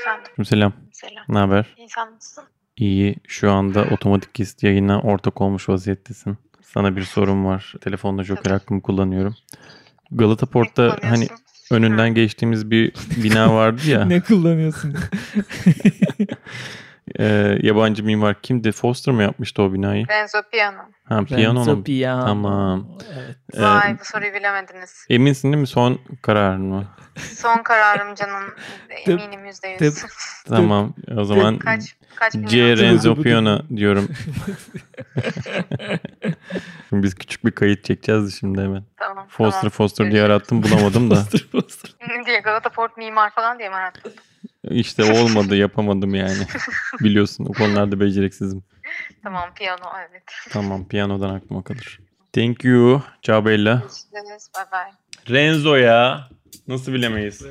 Efendim, Selam. selam. Ne haber? İnsan mısın? İyi. Şu anda otomatik gist yayına ortak olmuş vaziyettesin. Sana bir sorum var. Telefonda Joker Tabii. hakkımı kullanıyorum. Galata Port'ta hani önünden geçtiğimiz bir bina vardı ya. ne kullanıyorsun? e, yabancı mimar kimdi? Foster mı yapmıştı o binayı? Renzo Piano. Ha piyano mu? Piano. Tamam. Evet. Ee, Vay bu soruyu bilemediniz. eminsin değil mi son kararın mı? Son kararım canım. Eminim yüzde yüz. Tamam. O zaman Kaç, kaç? C Renzo. Piano diyorum. Şimdi Biz küçük bir kayıt çekeceğiz de şimdi hemen. Tamam, Foster tamam. Foster diye arattım bulamadım da. Poster. Ne diye Galata Port mimar falan diye mi arattın? İşte olmadı yapamadım yani. Biliyorsun o konularda beceriksizim. Tamam piyano evet. Tamam piyanodan aklıma kalır. Thank you. Ciao Bella. Görüşürüz. Bye bye. Renzo ya. Nasıl bilemeyiz?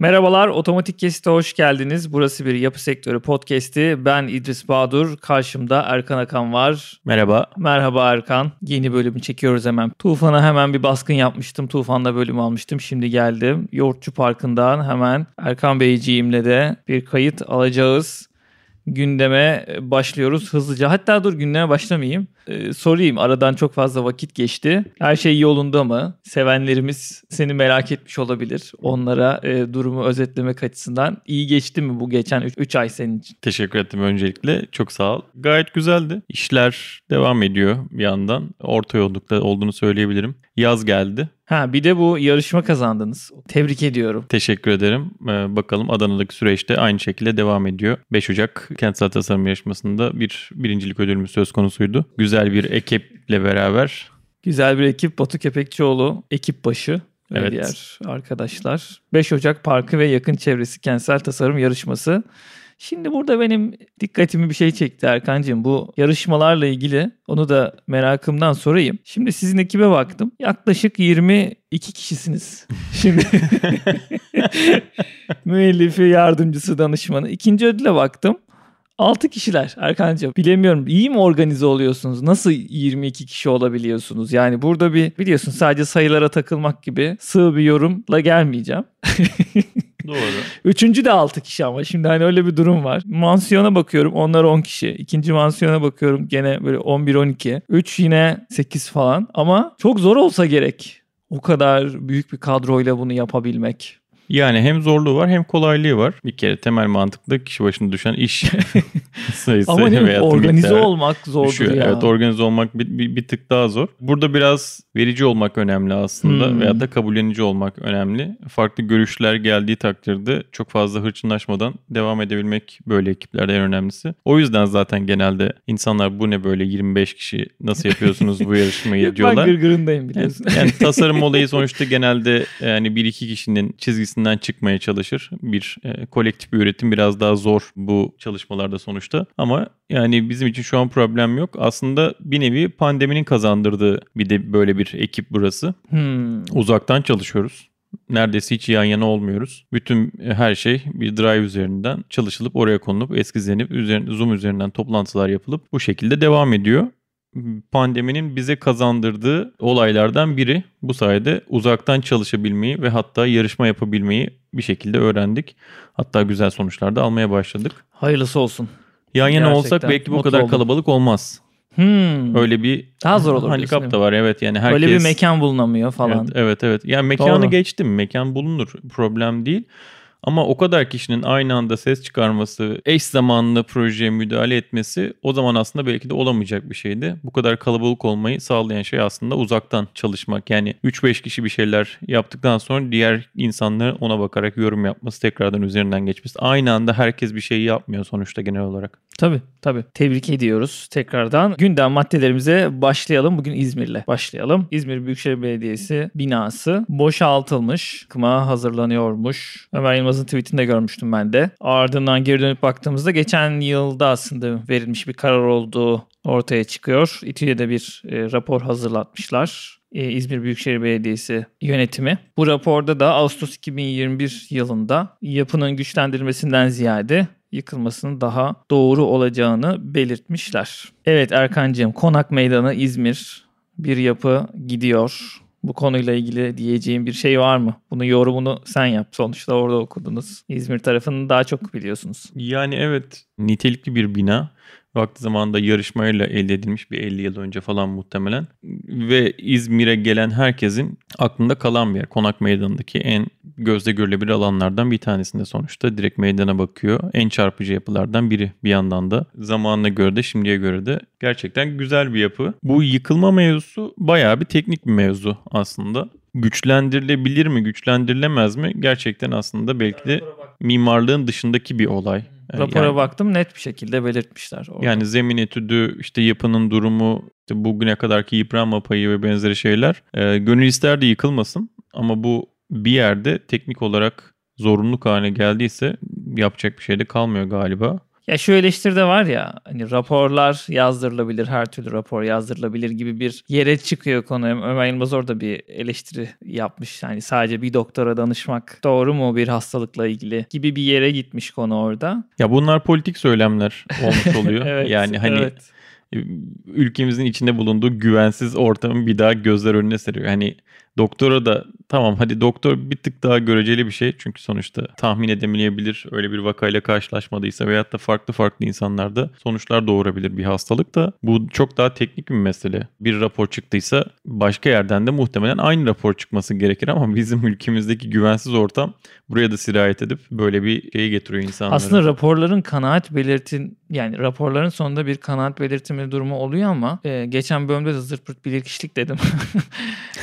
Merhabalar, Otomatik Kesit'e hoş geldiniz. Burası bir yapı sektörü podcast'i. Ben İdris Bağdur, karşımda Erkan Akan var. Merhaba. Merhaba Erkan. Yeni bölümü çekiyoruz hemen. Tufan'a hemen bir baskın yapmıştım. Tufan'la bölüm almıştım. Şimdi geldim. Yoğurtçu Parkı'ndan hemen Erkan Beyciğimle de bir kayıt alacağız. Gündeme başlıyoruz hızlıca. Hatta dur gündeme başlamayayım. Ee, sorayım aradan çok fazla vakit geçti. Her şey yolunda mı? Sevenlerimiz seni merak etmiş olabilir. Onlara e, durumu özetlemek açısından iyi geçti mi bu geçen 3 ay senin için? Teşekkür ettim öncelikle. Çok sağ ol. Gayet güzeldi. İşler devam ediyor bir yandan. Orta yollukta olduğunu söyleyebilirim. Yaz geldi. Ha bir de bu yarışma kazandınız. Tebrik ediyorum. Teşekkür ederim. Ee, bakalım Adana'daki süreçte aynı şekilde devam ediyor. 5 Ocak kentsel tasarım yarışmasında bir birincilik ödülümüz söz konusuydu. Güzel bir ekiple beraber Güzel bir ekip. Batu Kepekçioğlu ekip başı ve Evet. diğer arkadaşlar. 5 Ocak Parkı ve yakın çevresi kentsel tasarım yarışması. Şimdi burada benim dikkatimi bir şey çekti Erkancığım. Bu yarışmalarla ilgili onu da merakımdan sorayım. Şimdi sizin ekibe baktım. Yaklaşık 22 kişisiniz. Şimdi müellifi, yardımcısı, danışmanı. İkinci ödüle baktım. 6 kişiler Erkancığım. Bilemiyorum iyi mi organize oluyorsunuz? Nasıl 22 kişi olabiliyorsunuz? Yani burada bir biliyorsun sadece sayılara takılmak gibi sığ bir yorumla gelmeyeceğim. Doğru. Üçüncü de 6 kişi ama şimdi hani öyle bir durum var. Mansiyona bakıyorum onlar 10 kişi. İkinci mansiyona bakıyorum gene böyle 11-12. 3 yine 8 falan ama çok zor olsa gerek. O kadar büyük bir kadroyla bunu yapabilmek. Yani hem zorluğu var hem kolaylığı var. Bir kere temel mantıklı kişi başına düşen iş sayısı Ama ne veya organize olmak zordur düşüyor. ya. Evet organize olmak bir, bir, bir tık daha zor. Burada biraz verici olmak önemli aslında Hmm. veya da kabullenici olmak önemli. Farklı görüşler geldiği takdirde çok fazla hırçınlaşmadan devam edebilmek böyle ekiplerde en önemlisi. O yüzden zaten genelde insanlar bu ne böyle 25 kişi nasıl yapıyorsunuz bu yarışmayı Yok, ben diyorlar. gırgırındayım biliyorsun. Yani tasarım olayı sonuçta genelde yani bir iki kişinin çizgisinden çıkmaya çalışır. Bir e, kolektif bir üretim biraz daha zor bu çalışmalarda sonuçta. Ama yani bizim için şu an problem yok. Aslında bir nevi pandeminin kazandırdığı bir de böyle bir ekip burası. Hmm. Uzaktan çalışıyoruz. Neredeyse hiç yan yana olmuyoruz. Bütün e, her şey bir drive üzerinden çalışılıp oraya konulup eskizlenip üzerine, Zoom üzerinden toplantılar yapılıp bu şekilde devam ediyor pandeminin bize kazandırdığı olaylardan biri. Bu sayede uzaktan çalışabilmeyi ve hatta yarışma yapabilmeyi bir şekilde öğrendik. Hatta güzel sonuçlar da almaya başladık. Hayırlısı olsun. Yan yana olsak Gerçekten belki bu kadar oldum. kalabalık olmaz. Hmm. Öyle bir Daha zor olur handikap da var. Evet yani herkes Öyle bir mekan bulunamıyor falan. Evet, evet evet. Yani mekanı Doğru. geçtim. Mekan bulunur. Problem değil. Ama o kadar kişinin aynı anda ses çıkarması, eş zamanlı projeye müdahale etmesi o zaman aslında belki de olamayacak bir şeydi. Bu kadar kalabalık olmayı sağlayan şey aslında uzaktan çalışmak. Yani 3-5 kişi bir şeyler yaptıktan sonra diğer insanların ona bakarak yorum yapması, tekrardan üzerinden geçmesi. Aynı anda herkes bir şey yapmıyor sonuçta genel olarak. Tabii tabii. Tebrik ediyoruz tekrardan. Gündem maddelerimize başlayalım. Bugün İzmir'le başlayalım. İzmir Büyükşehir Belediyesi binası boşaltılmış. Kıma hazırlanıyormuş. Ömer Yılmaz'ın tweetinde görmüştüm ben de. Ardından geri dönüp baktığımızda geçen yılda aslında verilmiş bir karar olduğu ortaya çıkıyor. İTÜ'ye de bir e, rapor hazırlatmışlar. e, İzmir Büyükşehir Belediyesi yönetimi. Bu raporda da Ağustos 2021 yılında yapının güçlendirilmesinden ziyade yıkılmasının daha doğru olacağını belirtmişler. Evet Erkancığım Konak Meydanı İzmir bir yapı gidiyor. Bu konuyla ilgili diyeceğim bir şey var mı? Bunu yorumunu sen yap. Sonuçta orada okudunuz. İzmir tarafını daha çok biliyorsunuz. Yani evet nitelikli bir bina. Vakti zamanında yarışmayla elde edilmiş bir 50 yıl önce falan muhtemelen. Ve İzmir'e gelen herkesin aklında kalan bir yer. Konak Meydanı'ndaki en gözle görülebilir alanlardan bir tanesinde sonuçta. Direkt meydana bakıyor. En çarpıcı yapılardan biri bir yandan da. Zamanına göre de şimdiye göre de gerçekten güzel bir yapı. Bu yıkılma mevzusu bayağı bir teknik bir mevzu aslında. Güçlendirilebilir mi, güçlendirilemez mi? Gerçekten aslında belki de mimarlığın dışındaki bir olay. Rapora Yani- baktım net bir şekilde belirtmişler. Orada. Yani zemin etüdü, işte yapının durumu, işte bugüne kadarki yıpranma payı ve benzeri şeyler. E, gönül ister de yıkılmasın ama bu bir yerde teknik olarak zorunluluk haline geldiyse yapacak bir şey de kalmıyor galiba. Ya şu eleştiri de var ya hani raporlar yazdırılabilir, her türlü rapor yazdırılabilir gibi bir yere çıkıyor konu. Ömer Yılmaz orada bir eleştiri yapmış. Yani sadece bir doktora danışmak doğru mu bir hastalıkla ilgili gibi bir yere gitmiş konu orada. Ya bunlar politik söylemler olmuş oluyor. Evet, yani hani evet. ülkemizin içinde bulunduğu güvensiz ortamın bir daha gözler önüne seriyor. Hani doktora da tamam hadi doktor bir tık daha göreceli bir şey. Çünkü sonuçta tahmin edemeyebilir öyle bir vakayla karşılaşmadıysa veyahut da farklı farklı insanlarda sonuçlar doğurabilir bir hastalık da. Bu çok daha teknik bir mesele. Bir rapor çıktıysa başka yerden de muhtemelen aynı rapor çıkması gerekir ama bizim ülkemizdeki güvensiz ortam buraya da sirayet edip böyle bir şeyi getiriyor insanlara. Aslında raporların kanaat belirtin yani raporların sonunda bir kanaat belirtimi durumu oluyor ama e, geçen bölümde de zırt pırt bilirkişilik dedim.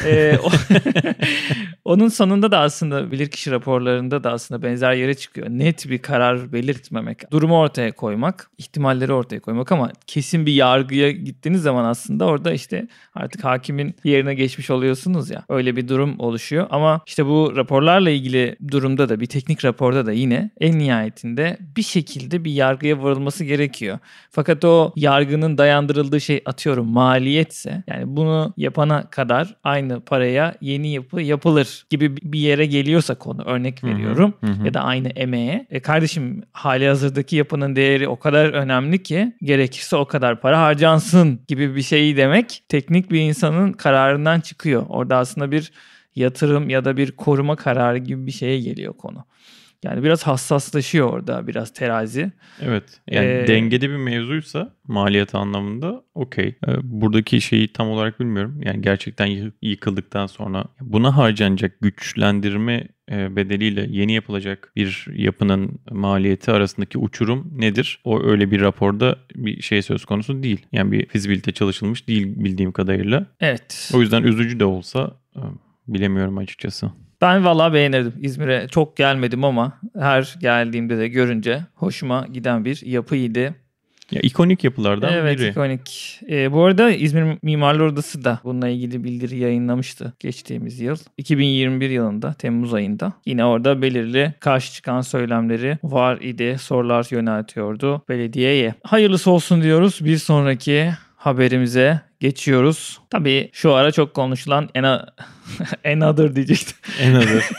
E, o- onun sonunda da aslında bilirkişi raporlarında da aslında benzer yere çıkıyor. Net bir karar belirtmemek, durumu ortaya koymak, ihtimalleri ortaya koymak ama kesin bir yargıya gittiğiniz zaman aslında orada işte artık hakimin yerine geçmiş oluyorsunuz ya. Öyle bir durum oluşuyor ama işte bu raporlarla ilgili durumda da bir teknik raporda da yine en nihayetinde bir şekilde bir yargıya varılması gerekiyor. Fakat o yargının dayandırıldığı şey atıyorum maliyetse yani bunu yapana kadar aynı paraya yeni yapı yapılır gibi bir yere geliyorsa konu örnek Hı hı, veriyorum hı hı. ya da aynı emeğe. E kardeşim hali hazırdaki yapının değeri o kadar önemli ki gerekirse o kadar para harcansın gibi bir şeyi demek teknik bir insanın kararından çıkıyor. Orada aslında bir yatırım ya da bir koruma kararı gibi bir şeye geliyor konu. Yani biraz hassaslaşıyor orada biraz terazi. Evet. Yani Ee, dengede bir mevzuysa maliyet anlamında okey. Ee, buradaki şeyi tam olarak bilmiyorum. Yani gerçekten yı- yıkıldıktan sonra buna harcanacak güçlendirme e, bedeliyle yeni yapılacak bir yapının maliyeti arasındaki uçurum nedir? O öyle bir raporda bir şey söz konusu değil. Yani bir fizibilite çalışılmış değil bildiğim kadarıyla. Evet. O yüzden üzücü de olsa e, bilemiyorum açıkçası. Ben vallahi beğenirdim. İzmir'e çok gelmedim ama her geldiğimde de görünce hoşuma giden bir yapıydı. Ya ikonik yapılardan evet biri. ikonik. Ee, bu arada İzmir Mimarlar Odası da bununla ilgili bildiri yayınlamıştı geçtiğimiz yıl. 2021 yılında Temmuz ayında. Yine orada belirli karşı çıkan söylemleri var idi. Sorular yöneltiyordu belediyeye. Hayırlısı olsun diyoruz. Bir sonraki haberimize geçiyoruz. Tabii şu ara çok konuşulan en Another diyecektim. Azı.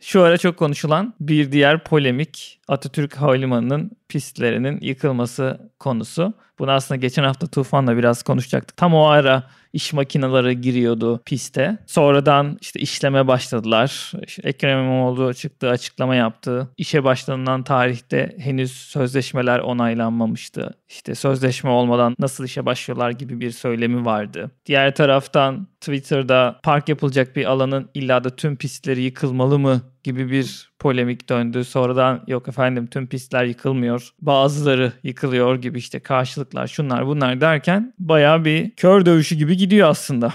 Şu ara çok konuşulan bir diğer polemik Atatürk Havalimanı'nın pistlerinin yıkılması konusu. Bunu aslında geçen hafta Tufan'la biraz konuşacaktık. Tam o ara iş makineleri giriyordu piste. Sonradan işte işleme başladılar. İşte Ekrem İmamoğlu çıktı açıklama yaptı. İşe başlanılan tarihte henüz sözleşmeler onaylanmamıştı. İşte sözleşme olmadan nasıl işe başlıyorlar gibi bir söylemi vardı. Diğer taraftan Twitter'da park yapılacak bir alanın illa da tüm pistleri yıkılmalı mı gibi bir polemik döndü. Sonradan yok efendim tüm pistler yıkılmıyor. Bazıları yıkılıyor gibi işte karşılıklar şunlar bunlar derken bayağı bir kör dövüşü gibi gidiyor aslında.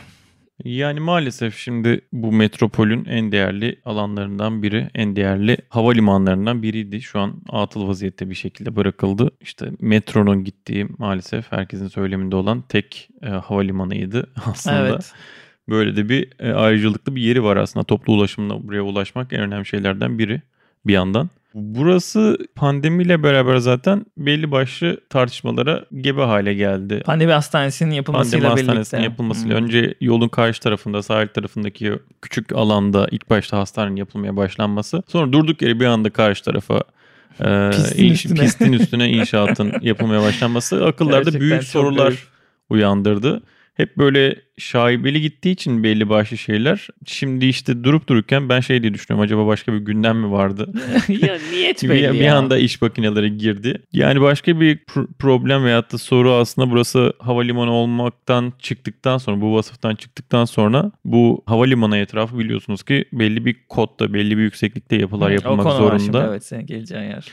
Yani maalesef şimdi bu metropolün en değerli alanlarından biri, en değerli havalimanlarından biriydi. Şu an atıl vaziyette bir şekilde bırakıldı. İşte metronun gittiği maalesef herkesin söyleminde olan tek e, havalimanıydı aslında. Evet. Böyle de bir e, ayrıcalıklı bir yeri var aslında. Toplu ulaşımla buraya ulaşmak en önemli şeylerden biri bir yandan. Burası pandemiyle beraber zaten belli başlı tartışmalara gebe hale geldi. Pandemi hastanesinin yapılmasıyla Pandemi birlikte. hastanesinin yapılmasıyla Hmm. önce yolun karşı tarafında sahil tarafındaki küçük alanda ilk başta hastanenin yapılmaya başlanması sonra durduk yere bir anda karşı tarafa e, Pistin inş- üstüne. pistin üstüne inşaatın yapılmaya başlanması akıllarda Gerçekten büyük sorular garip. uyandırdı. Hep böyle şaibeli gittiği için belli başlı şeyler. Şimdi işte durup dururken ben şey diye düşünüyorum. Acaba başka bir gündem mi vardı? ya niyet bir, belli bir ya. anda iş makineleri girdi. Yani başka bir pr- problem veyahut da soru aslında burası havalimanı olmaktan çıktıktan sonra bu vasıftan çıktıktan sonra bu havalimanı etrafı biliyorsunuz ki belli bir kodda belli bir yükseklikte yapılar yapılmak var şimdi, zorunda. evet senin geleceğin yer.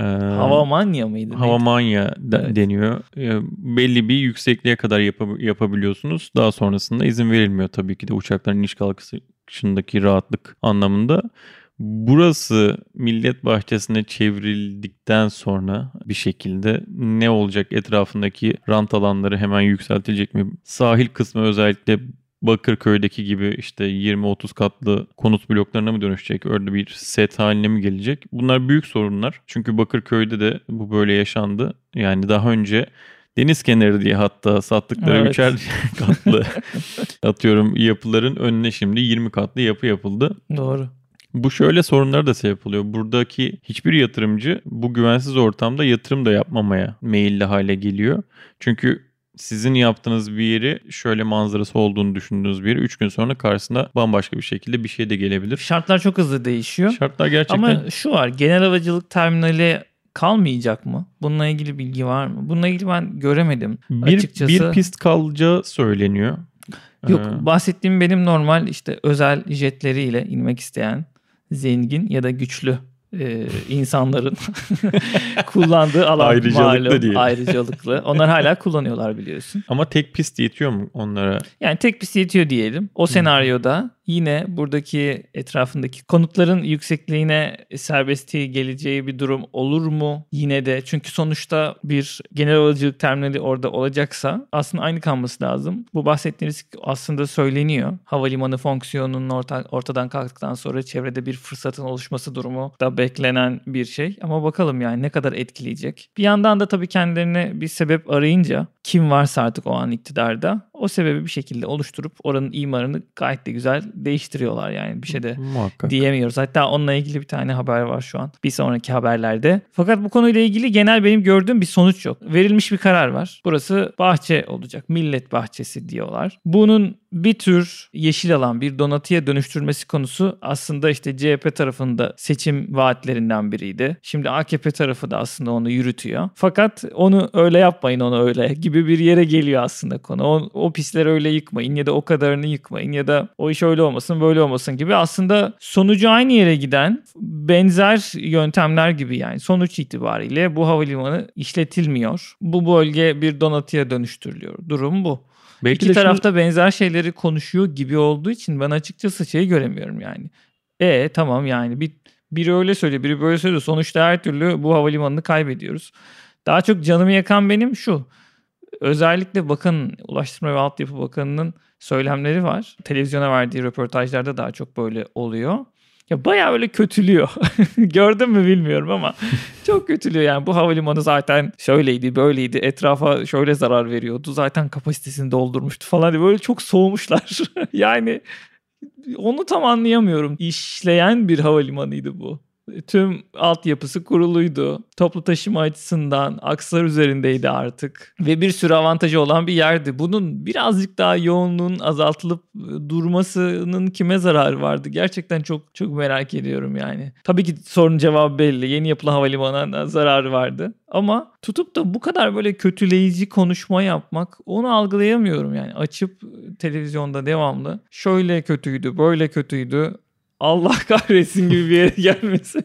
Ee, Havamanya mıydı? Havamanya da- Evet. deniyor. Ee, belli bir yüksekliğe kadar yapa- yapabiliyorsunuz. Daha sonrasında izin verilmiyor tabii ki de uçakların iniş kalkışındaki rahatlık anlamında. Burası millet bahçesine çevrildikten sonra bir şekilde ne olacak etrafındaki rant alanları hemen yükseltilecek mi? Sahil kısmı özellikle Bakırköy'deki gibi işte 20-30 katlı konut bloklarına mı dönüşecek? Öyle bir set haline mi gelecek? Bunlar büyük sorunlar. Çünkü Bakırköy'de de bu böyle yaşandı. Yani daha önce deniz kenarı diye hatta sattıkları Evet. üçer katlı atıyorum yapıların önüne şimdi 20 katlı yapı yapıldı. Doğru. Bu şöyle sorunlara da sebep oluyor. Buradaki hiçbir yatırımcı bu güvensiz ortamda yatırım da yapmamaya meyilli hale geliyor. Çünkü sizin yaptığınız bir yeri şöyle manzarası olduğunu düşündüğünüz bir yeri 3 gün sonra karşısına bambaşka bir şekilde bir şey de gelebilir. Şartlar çok hızlı değişiyor. Şartlar gerçekten Ama şu var genel havacılık terminali kalmayacak mı? Bununla ilgili bilgi var mı? Bununla ilgili ben göremedim. bir, açıkçası- bir pist kalacağı söyleniyor. Yok Ee, bahsettiğim benim normal işte özel jetleriyle inmek isteyen zengin ya da güçlü e, insanların kullandığı alan Ayrıcalıklı malum diyelim. ayrıcalıklı. Onlar hala kullanıyorlar biliyorsun. ama tek pist yetiyor mu onlara? Yani tek pist yetiyor diyelim. O senaryoda yine buradaki etrafındaki konutların yüksekliğine serbestliği geleceği bir durum olur mu? Yine de çünkü sonuçta bir genel havacılık terminali orada olacaksa aslında aynı kalması lazım. Bu bahsettiğiniz aslında söyleniyor. Havalimanı fonksiyonunun orta, ortadan kalktıktan sonra çevrede bir fırsatın oluşması durumu da beklenen bir şey. Ama bakalım yani ne kadar etkileyecek. Bir yandan da tabii kendilerine bir sebep arayınca kim varsa artık o an iktidarda o sebebi bir şekilde oluşturup oranın imarını gayet de güzel değiştiriyorlar yani bir şey de Muhakkak. diyemiyoruz. Hatta onunla ilgili bir tane haber var şu an. Bir sonraki haberlerde. Fakat bu konuyla ilgili genel benim gördüğüm bir sonuç yok. Verilmiş bir karar var. Burası bahçe olacak. Millet bahçesi diyorlar. Bunun bir tür yeşil alan, bir donatıya dönüştürmesi konusu aslında işte CHP tarafında seçim vaatlerinden biriydi. Şimdi AKP tarafı da aslında onu yürütüyor. Fakat onu öyle yapmayın onu öyle gibi bir yere geliyor aslında konu. O, o pisleri öyle yıkmayın ya da o kadarını yıkmayın ya da o iş öyle olmasın böyle olmasın gibi aslında sonucu aynı yere giden benzer yöntemler gibi yani sonuç itibariyle bu havalimanı işletilmiyor. Bu bölge bir donatıya dönüştürülüyor. Durum bu. Belki İki tarafta benzer şeyleri konuşuyor gibi olduğu için ben açıkçası şeyi göremiyorum yani. E tamam yani bir biri öyle söylüyor, biri böyle söylüyor. Sonuçta her türlü bu havalimanını kaybediyoruz. Daha çok canımı yakan benim şu. Özellikle bakın Ulaştırma ve Altyapı Bakanı'nın söylemleri var. Televizyona verdiği röportajlarda daha çok böyle oluyor. Ya bayağı öyle kötülüyor. Gördün mü bilmiyorum ama çok kötülüyor yani. Bu havalimanı zaten şöyleydi, böyleydi. Etrafa şöyle zarar veriyordu. Zaten kapasitesini doldurmuştu falan diye böyle çok soğumuşlar. yani onu tam anlayamıyorum. İşleyen bir havalimanıydı bu. Tüm altyapısı kuruluydu. Toplu taşıma açısından akslar üzerindeydi artık. Ve bir sürü avantajı olan bir yerdi. Bunun birazcık daha yoğunluğun azaltılıp e, durmasının kime zararı vardı? Gerçekten çok çok merak ediyorum yani. Tabii ki sorunun cevabı belli. Yeni yapılan havalimanına zararı vardı. Ama tutup da bu kadar böyle kötüleyici konuşma yapmak onu algılayamıyorum yani. Açıp televizyonda devamlı şöyle kötüydü, böyle kötüydü. Allah kahretsin gibi bir yere gelmesi.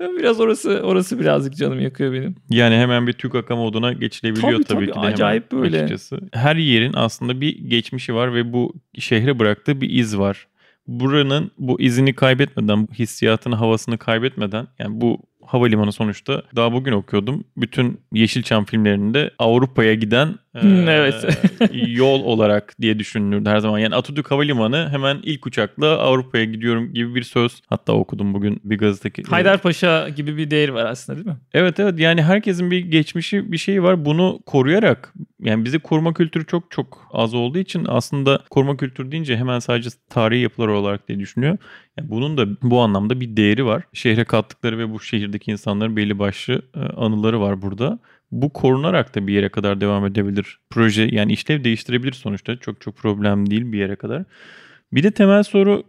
Biraz orası orası birazcık canım yakıyor benim. Yani hemen bir TÜKAKA moduna geçilebiliyor Tabii, tabii, tabii, ki de hemen acayip böyle. açıkçası. Her yerin aslında bir geçmişi var ve bu şehre bıraktığı bir iz var. Buranın bu izini kaybetmeden, bu hissiyatını, havasını kaybetmeden yani bu havalimanı sonuçta daha bugün okuyordum. Bütün Yeşilçam filmlerinde Avrupa'ya giden evet. yol olarak diye düşünülürdü her zaman. Yani Atatürk Havalimanı hemen ilk uçakla Avrupa'ya gidiyorum gibi bir söz. Hatta okudum bugün bir gazeteki. Haydarpaşa gibi bir değeri var aslında değil mi? Evet evet yani herkesin bir geçmişi bir şeyi var. Bunu koruyarak yani bizi koruma kültürü çok çok az olduğu için aslında koruma kültürü deyince hemen sadece tarihi yapılar olarak diye düşünüyor. Yani bunun da bu anlamda bir değeri var. Şehre kattıkları ve bu şehirdeki insanların belli başlı e, anıları var burada. Bu korunarak da bir yere kadar devam edebilir. Proje yani işlev değiştirebilir sonuçta. Çok çok problem değil bir yere kadar. Bir de temel soru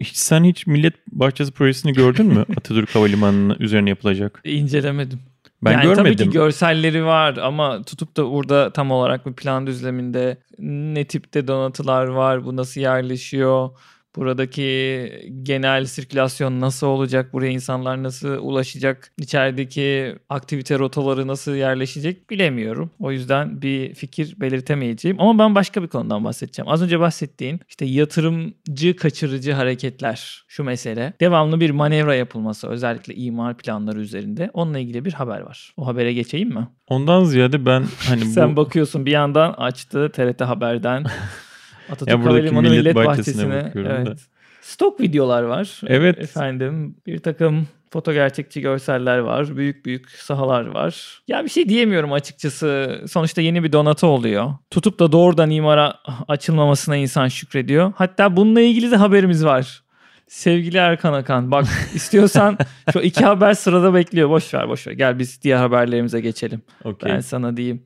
hiç, sen hiç Millet Bahçesi projesini gördün mü? Atatürk Havalimanı'nın üzerine yapılacak. İncelemedim. Ben yani görmedim. tabii ki görselleri var ama tutup da burada tam olarak bir plan düzleminde ne tipte donatılar var, bu nasıl yerleşiyor, buradaki genel sirkülasyon nasıl olacak, buraya insanlar nasıl ulaşacak, içerideki aktivite rotaları nasıl yerleşecek bilemiyorum. O yüzden bir fikir belirtemeyeceğim. Ama ben başka bir konudan bahsedeceğim. Az önce bahsettiğin işte yatırımcı kaçırıcı hareketler şu mesele. Devamlı bir manevra yapılması özellikle imar planları üzerinde. Onunla ilgili bir haber var. O habere geçeyim mi? Ondan ziyade ben hani Sen bu bakıyorsun bir yandan açtı TRT Haber'den Atatürk Ya buradaki Havalimanı Millet Millet Bahçesi'ne Bahçesi'ne. bakıyorum da. Evet. Stok videolar var. Evet. Efendim bir takım foto gerçekçi görseller var. Büyük büyük sahalar var. Ya bir şey diyemiyorum açıkçası. Sonuçta yeni bir donatı oluyor. Tutup da doğrudan imara açılmamasına insan şükrediyor. Hatta bununla ilgili de haberimiz var. Sevgili Erkan Akan bak istiyorsan şu iki haber sırada bekliyor. Boş ver boş ver. Gel biz diğer haberlerimize geçelim. okey. Ben sana diyeyim.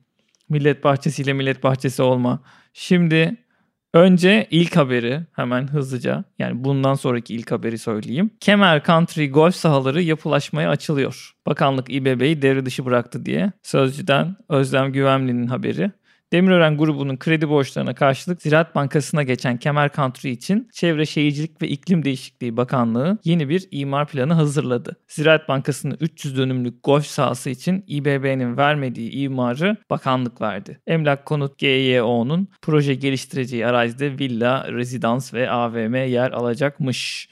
Millet bahçesiyle millet bahçesi olma. Şimdi önce ilk haberi hemen hızlıca yani bundan sonraki ilk haberi söyleyeyim. Kemer Country golf sahaları yapılaşmaya açılıyor. Bakanlık İBB'yi devre dışı bıraktı diye Sözcü'den Özlem Güvenli'nin haberi. Demirören grubunun kredi borçlarına karşılık Ziraat Bankası'na geçen Kemer Country için Çevre Şehircilik ve İklim Değişikliği Bakanlığı yeni bir imar planı hazırladı. Ziraat Bankası'nın 300 dönümlük golf sahası için İBB'nin vermediği imarı bakanlık verdi. Emlak Konut GYO'nun proje geliştireceği arazide villa, rezidans ve AVM yer alacakmış.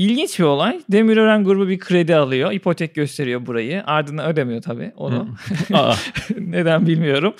İlginç bir olay. Demirören grubu bir kredi alıyor. ipotek gösteriyor burayı. Ardından ödemiyor tabii onu. Neden bilmiyorum.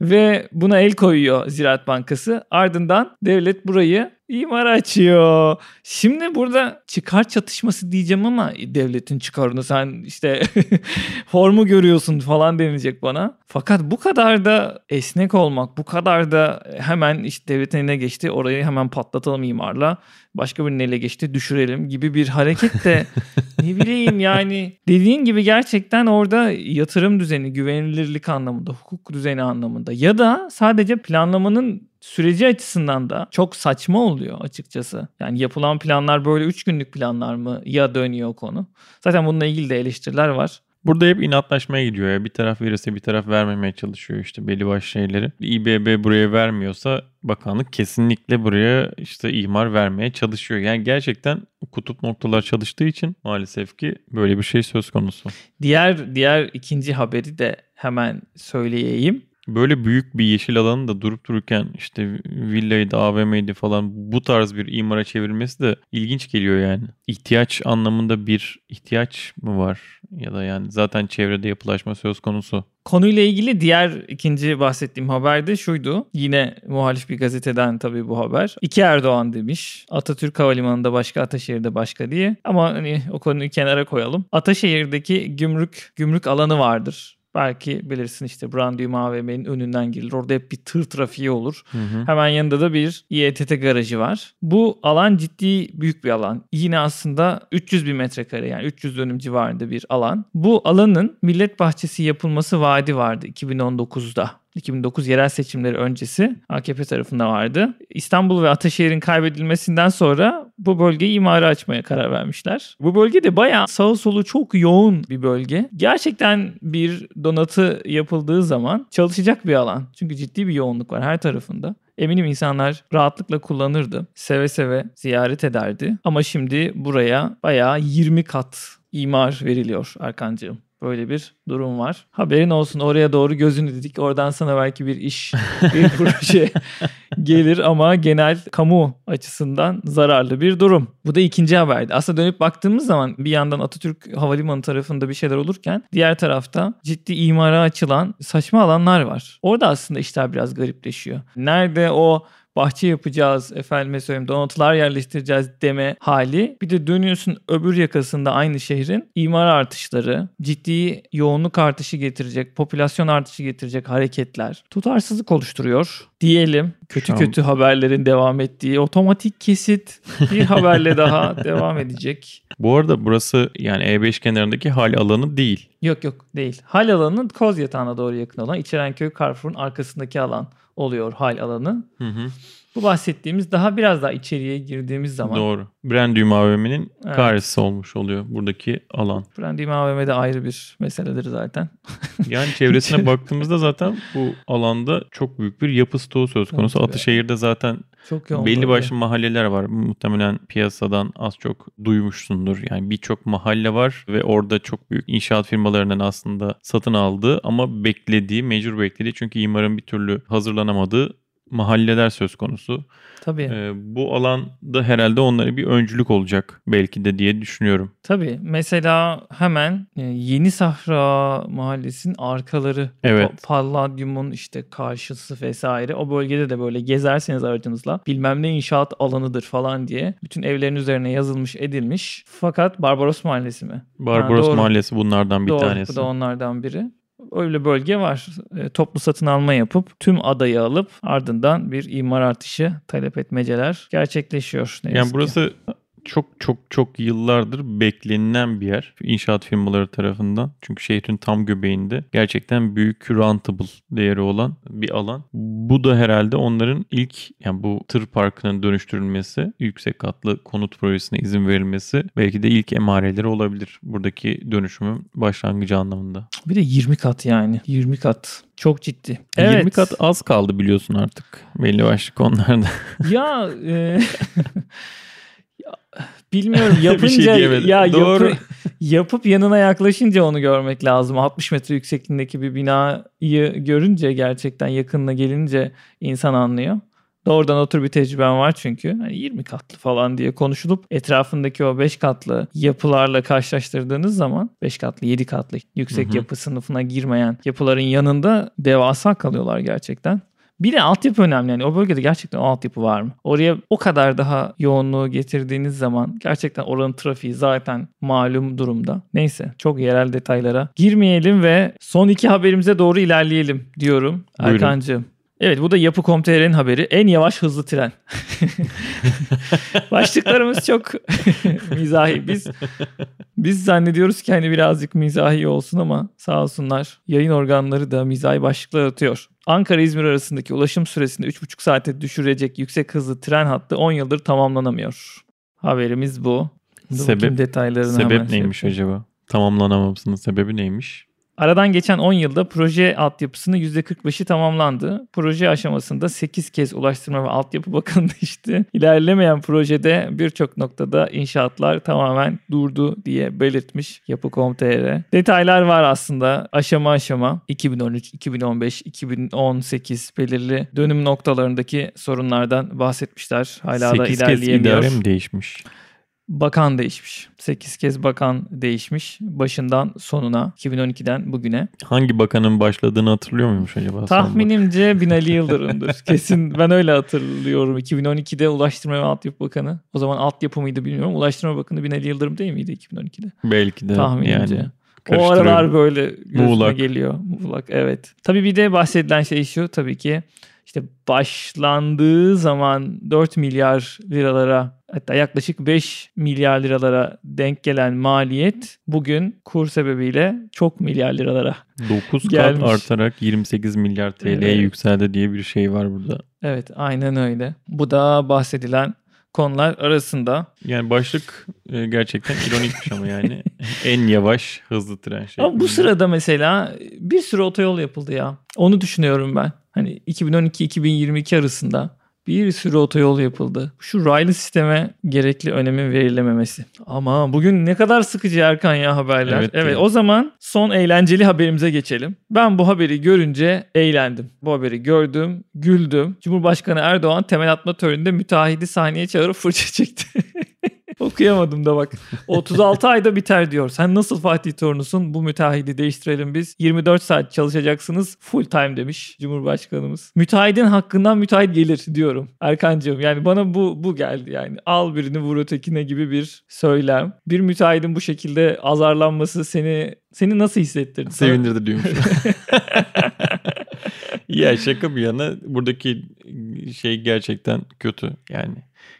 Ve buna el koyuyor Ziraat Bankası. Ardından devlet burayı imara açıyor. Şimdi burada çıkar çatışması diyeceğim ama devletin çıkarını sen işte formu görüyorsun falan denilecek bana. Fakat bu kadar da esnek olmak, bu kadar da hemen işte devletin eline geçti orayı hemen patlatalım imarla. Başka birinin ele geçti düşürelim gibi bir hareket de ne bileyim yani dediğin gibi gerçekten orada yatırım düzeni, güvenilirlik anlamında, hukuk düzeni anlamında ya da sadece planlamanın süreci açısından da çok saçma oluyor açıkçası. Yani yapılan planlar böyle 3 günlük planlar mı ya dönüyor konu. Zaten bununla ilgili de eleştiriler var. Burada hep inatlaşmaya gidiyor ya. Bir taraf verirse bir taraf vermemeye çalışıyor işte belli başlı şeyleri. İBB buraya vermiyorsa bakanlık kesinlikle buraya işte imar vermeye çalışıyor. Yani gerçekten kutup noktalar çalıştığı için maalesef ki böyle bir şey söz konusu. Diğer diğer ikinci haberi de hemen söyleyeyim. Böyle büyük bir yeşil alanı da durup dururken işte villaydı, AVM'ydi falan bu tarz bir imara çevirmesi de ilginç geliyor yani. İhtiyaç anlamında bir ihtiyaç mı var? Ya da yani zaten çevrede yapılaşma söz konusu. Konuyla ilgili diğer ikinci bahsettiğim haber de şuydu. Yine muhalif bir gazeteden tabii bu haber. İki Erdoğan demiş. Atatürk Havalimanı'nda başka, Ataşehir'de başka diye. Ama hani o konuyu kenara koyalım. Ataşehir'deki gümrük gümrük alanı vardır. Belki bilirsin işte Brandyum AVM'nin önünden girilir. Orada hep bir tır trafiği olur. Hı hı. Hemen yanında da bir İETT garajı var. Bu alan ciddi büyük bir alan. Yine aslında 300 bin metrekare yani 300 dönüm civarında bir alan. Bu alanın millet bahçesi yapılması vaadi vardı 2019'da. 2009 yerel seçimleri öncesi AKP tarafında vardı. İstanbul ve Ataşehir'in kaybedilmesinden sonra bu bölgeyi imara açmaya karar vermişler. Bu bölge de bayağı sağı solu çok yoğun bir bölge. Gerçekten bir donatı yapıldığı zaman çalışacak bir alan. Çünkü ciddi bir yoğunluk var her tarafında. Eminim insanlar rahatlıkla kullanırdı. Seve seve ziyaret ederdi. Ama şimdi buraya bayağı 20 kat imar veriliyor Erkancığım. Böyle bir durum var. Haberin olsun oraya doğru gözünü dedik. Oradan sana belki bir iş, bir proje gelir ama genel kamu açısından zararlı bir durum. Bu da ikinci haberdi. Aslında dönüp baktığımız zaman bir yandan Atatürk Havalimanı tarafında bir şeyler olurken diğer tarafta ciddi imara açılan saçma alanlar var. Orada aslında işler biraz garipleşiyor. Nerede o bahçe yapacağız, efendime söyleyeyim donatılar yerleştireceğiz deme hali. Bir de dönüyorsun öbür yakasında aynı şehrin imar artışları, ciddi yoğunluk artışı getirecek, popülasyon artışı getirecek hareketler tutarsızlık oluşturuyor. Diyelim kötü an- kötü haberlerin devam ettiği otomatik kesit bir haberle daha devam edecek. Bu arada burası yani E5 kenarındaki hal alanı değil. Yok yok değil. Hal alanı koz yatağına doğru yakın olan İçerenköy Carrefour'un arkasındaki alan oluyor hal alanı. Hı hı. Bu bahsettiğimiz daha biraz daha içeriye girdiğimiz zaman Doğru. Brandüğüm AVM'nin Evet. karşısı olmuş oluyor buradaki alan. Brandy AVM'de ayrı bir meseledir zaten. Yani çevresine baktığımızda zaten bu alanda çok büyük bir yapı stoğu söz konusu. Evet. Ataşehir'de zaten Çok yoğun. belli başlı mahalleler var. Muhtemelen piyasadan az çok duymuşsundur. Yani birçok mahalle var ve orada çok büyük inşaat firmalarının aslında satın aldığı ama beklediği, mecbur beklediği çünkü imarın bir türlü hazırlanamadığı mahalleler söz konusu. Tabii. Ee, bu alanda herhalde onlara bir öncülük olacak belki de diye düşünüyorum. Tabii. Mesela hemen e, Yeni Sahra Mahallesi'nin arkaları. Evet. Pa- Palladyum'un işte karşısı vesaire. O bölgede de böyle gezerseniz aracınızla bilmem ne inşaat alanıdır falan diye bütün evlerin üzerine yazılmış edilmiş. Fakat Barbaros Mahallesi mi? Barbaros Ha, doğru. Mahallesi bunlardan bir Doğru, tanesi. bu da onlardan biri. Öyle bölge var. E, toplu satın alma yapıp tüm adayı alıp ardından bir imar artışı talep etmeceler gerçekleşiyor. ne Yani yazık ki. Çok çok çok yıllardır beklenilen bir yer inşaat firmaları tarafından. Çünkü şehrin tam göbeğinde gerçekten büyük rentable değeri olan bir alan. Bu da herhalde onların ilk yani bu tır parkının dönüştürülmesi, yüksek katlı konut projesine izin verilmesi belki de ilk emareleri olabilir buradaki dönüşümün başlangıcı anlamında. Bir de 20 kat yani. 20 kat. Çok ciddi. 20 kat az kaldı biliyorsun artık belli başlı konularda. ya, e, ya bilmiyorum Bir yapınca şey ya Doğru. yapı- yapıp yanına yaklaşınca onu görmek lazım. 60 metre yüksekliğindeki bir binayı görünce gerçekten yakınına gelince insan anlıyor. Doğrudan otur bir tecrüben var çünkü. Hani 20 katlı falan diye konuşulup etrafındaki o 5 katlı yapılarla karşılaştırdığınız zaman 5 katlı 7 katlı yüksek Hı hı. yapı sınıfına girmeyen yapıların yanında devasa kalıyorlar gerçekten. Bir de altyapı önemli. Yani o bölgede gerçekten o altyapı var mı? Oraya o kadar daha yoğunluğu getirdiğiniz zaman gerçekten oranın trafiği zaten malum durumda. Neyse çok yerel detaylara girmeyelim ve son iki haberimize doğru ilerleyelim diyorum. Erkancığım. Evet bu da Yapı.com.tr'nin haberi. En yavaş hızlı tren. Başlıklarımız çok mizahi. Biz biz zannediyoruz ki hani birazcık mizahi olsun ama sağ olsunlar yayın organları da mizahi başlıklar atıyor. Ankara-İzmir arasındaki ulaşım süresini 3,5 saate düşürecek yüksek hızlı tren hattı 10 yıldır tamamlanamıyor. Haberimiz bu. Dur Sebep- detaylarını Sebep şey neymiş yapayım. acaba? Tamamlanamamasının sebebi neymiş? Aradan geçen 10 yılda proje altyapısının %45'i tamamlandı. Proje aşamasında 8 kez Ulaştırma ve Altyapı Bakanı değişti. İlerlemeyen projede birçok noktada inşaatlar tamamen durdu diye belirtmiş Yapı.com.tr. Detaylar var aslında aşama aşama 2013, 2015, 2018 belirli dönüm noktalarındaki sorunlardan bahsetmişler. Hala da 8 kez ilerleyemiyor. idare mi değişmiş? Bakan değişmiş. 8 kez bakan değişmiş. Başından sonuna 2012'den bugüne. Hangi bakanın başladığını hatırlıyor muymuş acaba? Tahminimce Binali Yıldırım'dır. Kesin ben öyle hatırlıyorum. 2012'de Ulaştırma ve Altyapı Bakanı. O zaman altyapı mıydı bilmiyorum. Ulaştırma Bakanı Binali Yıldırım değil miydi 2012'de? bak. Belki de Tahminimce. yani. o aralar böyle Muğlak. geliyor. Muğlak evet. Tabii bir de bahsedilen şey şu tabii ki işte başlandığı zaman 4 milyar liralara hatta yaklaşık 5 milyar liralara denk gelen maliyet bugün kur sebebiyle çok milyar liralara 9 Gelmiş. kat artarak 28 milyar TL'ye Evet. yükseldi diye bir şey var burada. Evet aynen öyle. Bu da bahsedilen konular arasında. Yani başlık e, gerçekten ironikmiş ama yani en yavaş hızlı tren şey. Ama bu sırada mesela bir sürü otoyol yapıldı ya. Onu düşünüyorum ben. Hani 2012-2022 arasında Bir sürü otoyol yapıldı. Şu raylı sisteme gerekli önemin verilememesi. Ama bugün ne kadar sıkıcı Erkan ya haberler. Evet Evet, o zaman son eğlenceli haberimize geçelim. Ben bu haberi görünce eğlendim. Bu haberi gördüm, güldüm. Cumhurbaşkanı Erdoğan temel atma töreninde müteahhidi sahneye çağırıp fırça çekti. Okuyamadım da bak. 36 ayda biter diyor. Sen nasıl Fatih Torunusun? Bu müteahhidi değiştirelim biz. 24 saat çalışacaksınız. Full time demiş Cumhurbaşkanımız. Müteahhidin hakkından müteahhit gelir diyorum. Erkancığım yani bana bu bu geldi yani. Al birini vur ötekine gibi bir söylem. Bir müteahhidin bu şekilde azarlanması seni seni nasıl hissettirdi? Sevindirdi diyormuş. ya şaka bir yana buradaki şey gerçekten kötü. Yani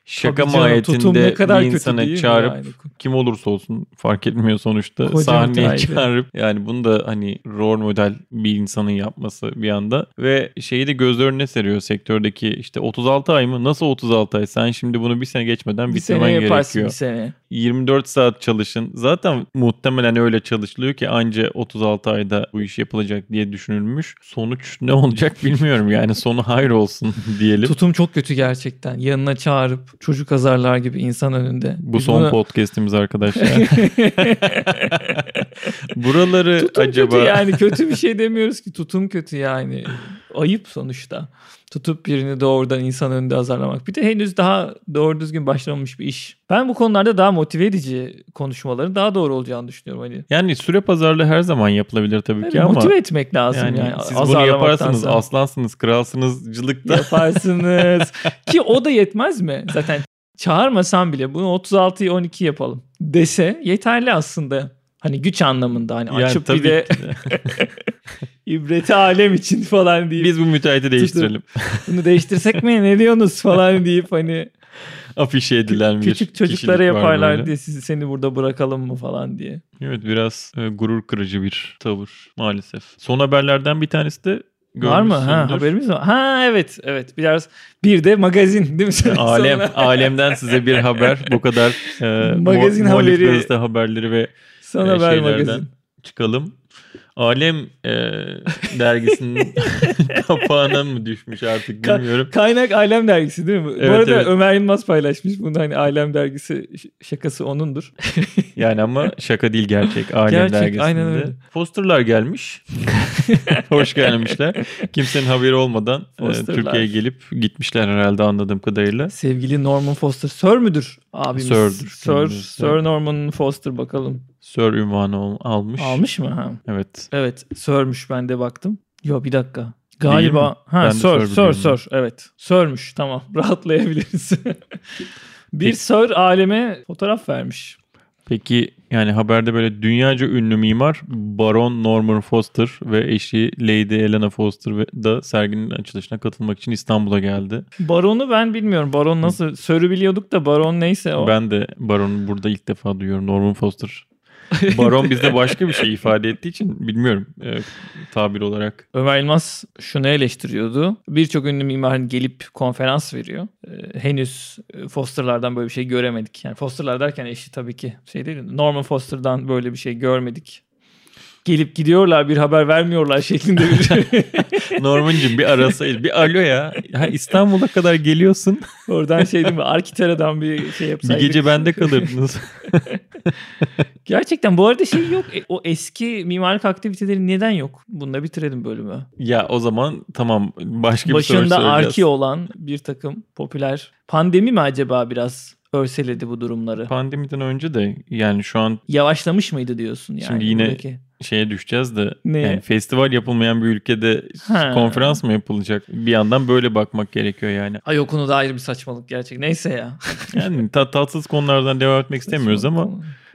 şaka canım, ne mahiyetinde kadar bir mi çağırıp yani? kim olursa olsun fark etmiyor sonuçta Koca sahneye çağırıp yani bunu da hani rol model bir insanın yapması bir anda ve şeyi de göz önüne seriyor sektördeki işte 36 ay mı nasıl 36 ay sen şimdi bunu bir sene geçmeden bir sene bitirmen yaparsın gerekiyor. bir sene. 24 saat çalışın. Zaten muhtemelen öyle çalışılıyor ki anca 36 ayda bu iş yapılacak diye düşünülmüş. Sonuç ne olacak bilmiyorum yani sonu hayır olsun diyelim. Tutum çok kötü gerçekten. Yanına çağırıp çocuk azarlar gibi insan önünde. Bu Biz son bunu- podcast'imiz arkadaşlar. Buraları Tutum acaba kötü yani kötü bir şey demiyoruz ki tutum kötü yani. Ayıp sonuçta. Tutup birini doğrudan insan önünde azarlamak. Bir de henüz daha doğru düzgün başlamamış bir iş. Ben bu konularda daha motive edici konuşmaların daha doğru olacağını düşünüyorum. Hani yani süre pazarlığı her zaman yapılabilir tabii ki Evet, ama motive etmek lazım yani. yani, siz bunu yaparsınız aslansınız kralsınızcılıkta Yaparsınız. Ki o da yetmez mi? Zaten çağırmasan bile bunu 36'yı 12 yapalım dese yeterli aslında. Hani güç anlamında hani yani açıp bir ki de. ibreti alem için falan deyip biz bu müteahhiti değiştirelim. bunu değiştirsek mi ne diyorsunuz falan deyip hani Afişe edilen bir küçük çocuklara yaparlar böyle. diye sizi seni burada bırakalım mı falan diye. Evet biraz e, gurur kırıcı bir tavır maalesef. Son haberlerden bir tanesi de Var mı? Ha haberimiz var. Ha evet evet biraz bir de magazin değil mi? Alem, Sonra- alemden size bir haber. Bu kadar e, Magazin muhalif haberi. haberleri ve Sana e, ver şeylerden magazin. çıkalım. Alem e, dergisinin kapağına mı düşmüş artık Ka- bilmiyorum. Kaynak Alem dergisi değil mi? Bu Evet, arada evet. Ömer Yılmaz paylaşmış bunu hani Alem dergisi şakası onundur. Yani ama şaka değil gerçek. Alem Gerçek, dergisinde. aynen öyle. Posterlar gelmiş. Hoş gelmişler. Kimsenin haberi olmadan e, Posterlar. Türkiye'ye gelip gitmişler herhalde anladığım kadarıyla. Sevgili Norman Foster. Sir müdür abimiz? Sir'dür Sir. Sir Norman Foster bakalım. Sir ünvanı al- almış. Almış mı? Ha. Evet. Evet. Sir'müş ben de baktım. Yo bir dakika. Galiba. Ha Ben Sir, Sir Sir. Evet. Sir'müş. Tamam. Rahatlayabiliriz. bir Sir aleme fotoğraf vermiş. Peki yani haberde böyle dünyaca ünlü mimar Baron Norman Foster ve eşi Lady Elena Foster ve- da serginin açılışına katılmak için İstanbul'a geldi. Baron'u ben bilmiyorum. Baron nasıl? Sir'ü biliyorduk da Baron neyse o. Ben de Baron'u burada ilk defa duyuyorum. Norman Foster. Baron bizde başka bir şey ifade ettiği için bilmiyorum e, tabir olarak. Ömer Yılmaz şunu eleştiriyordu. Birçok ünlü mimar gelip konferans veriyor. Ee, henüz e, Foster'lardan böyle bir şey göremedik. Yani Foster'lar derken eşi tabii ki şey değil. Norman Foster'dan böyle bir şey görmedik. Gelip gidiyorlar bir haber vermiyorlar şeklinde bir Norman'cığım bir arasaydı. Bir alo ya. Ha, İstanbul'a kadar geliyorsun. oradan şey değil mi Arkitera'dan bir şey Bir yapsaydık. gece bende kalırdınız. Gerçekten bu arada şey yok. E, o eski mimarlık aktiviteleri neden yok? Bununla bitirelim bölümü. ya o zaman tamam başka bir soru Başında arki olan bir takım popüler. Pandemi mi acaba biraz örseledi bu durumları? Pandemiden önce de yani şu an Yavaşlamış mıydı diyorsun yani? Şimdi yine- buradaki? Şeye düşeceğiz de Neye? yani festival yapılmayan bir ülkede Ha. konferans mı yapılacak? Bir yandan böyle bakmak gerekiyor yani. Ay o konuda ayrı bir saçmalık gerçek. Neyse ya. Yani ta- tatsız konulardan devam etmek istemiyoruz ama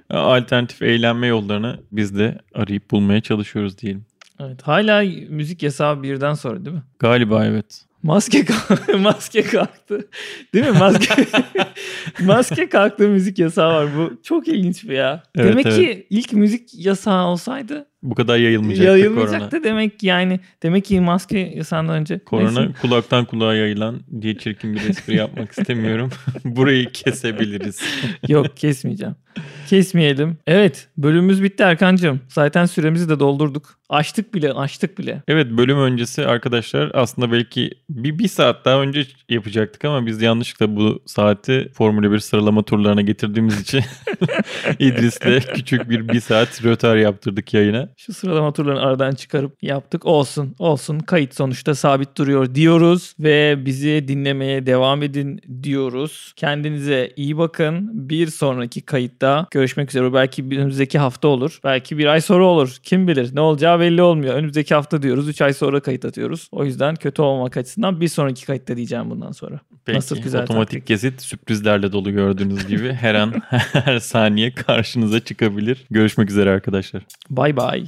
alternatif eğlenme yollarını biz de arayıp bulmaya çalışıyoruz diyelim. Evet. Hala müzik yasağı birden sonra değil mi? Galiba evet. Maske kalktı. maske kalktı. Değil mi? Maske maske kalktı müzik yasağı var. Bu çok ilginç bir ya. Evet, Demek evet. ki ilk müzik yasağı olsaydı bu kadar yayılmayacaktı Yayılmayacak korona. demek yani demek ki maske yasağından önce. Korona Neyse. kulaktan kulağa yayılan diye çirkin bir espri yapmak istemiyorum. Burayı kesebiliriz. Yok kesmeyeceğim. Kesmeyelim. Evet bölümümüz bitti Erkancığım. Zaten süremizi de doldurduk. Açtık bile açtık bile. Evet bölüm öncesi arkadaşlar aslında belki bir, bir saat daha önce yapacaktık ama biz yanlışlıkla bu saati Formula 1 sıralama turlarına getirdiğimiz için İdris'le küçük bir bir saat rötar yaptırdık yayına. Şu sıralama turlarını aradan çıkarıp yaptık. Olsun olsun kayıt sonuçta sabit duruyor diyoruz. Ve bizi dinlemeye devam edin diyoruz. Kendinize iyi bakın. Bir sonraki kayıtta görüşmek üzere. Belki önümüzdeki hafta olur. Belki bir ay sonra olur. Kim bilir ne olacağı belli olmuyor. Önümüzdeki hafta diyoruz. 3 ay sonra kayıt atıyoruz. O yüzden kötü olmamak açısından bir sonraki kayıtta diyeceğim bundan sonra. Peki, Nasıl güzel otomatik taktik. gezit sürprizlerle dolu gördüğünüz gibi her an her saniye karşınıza çıkabilir. Görüşmek üzere arkadaşlar. Bay bay.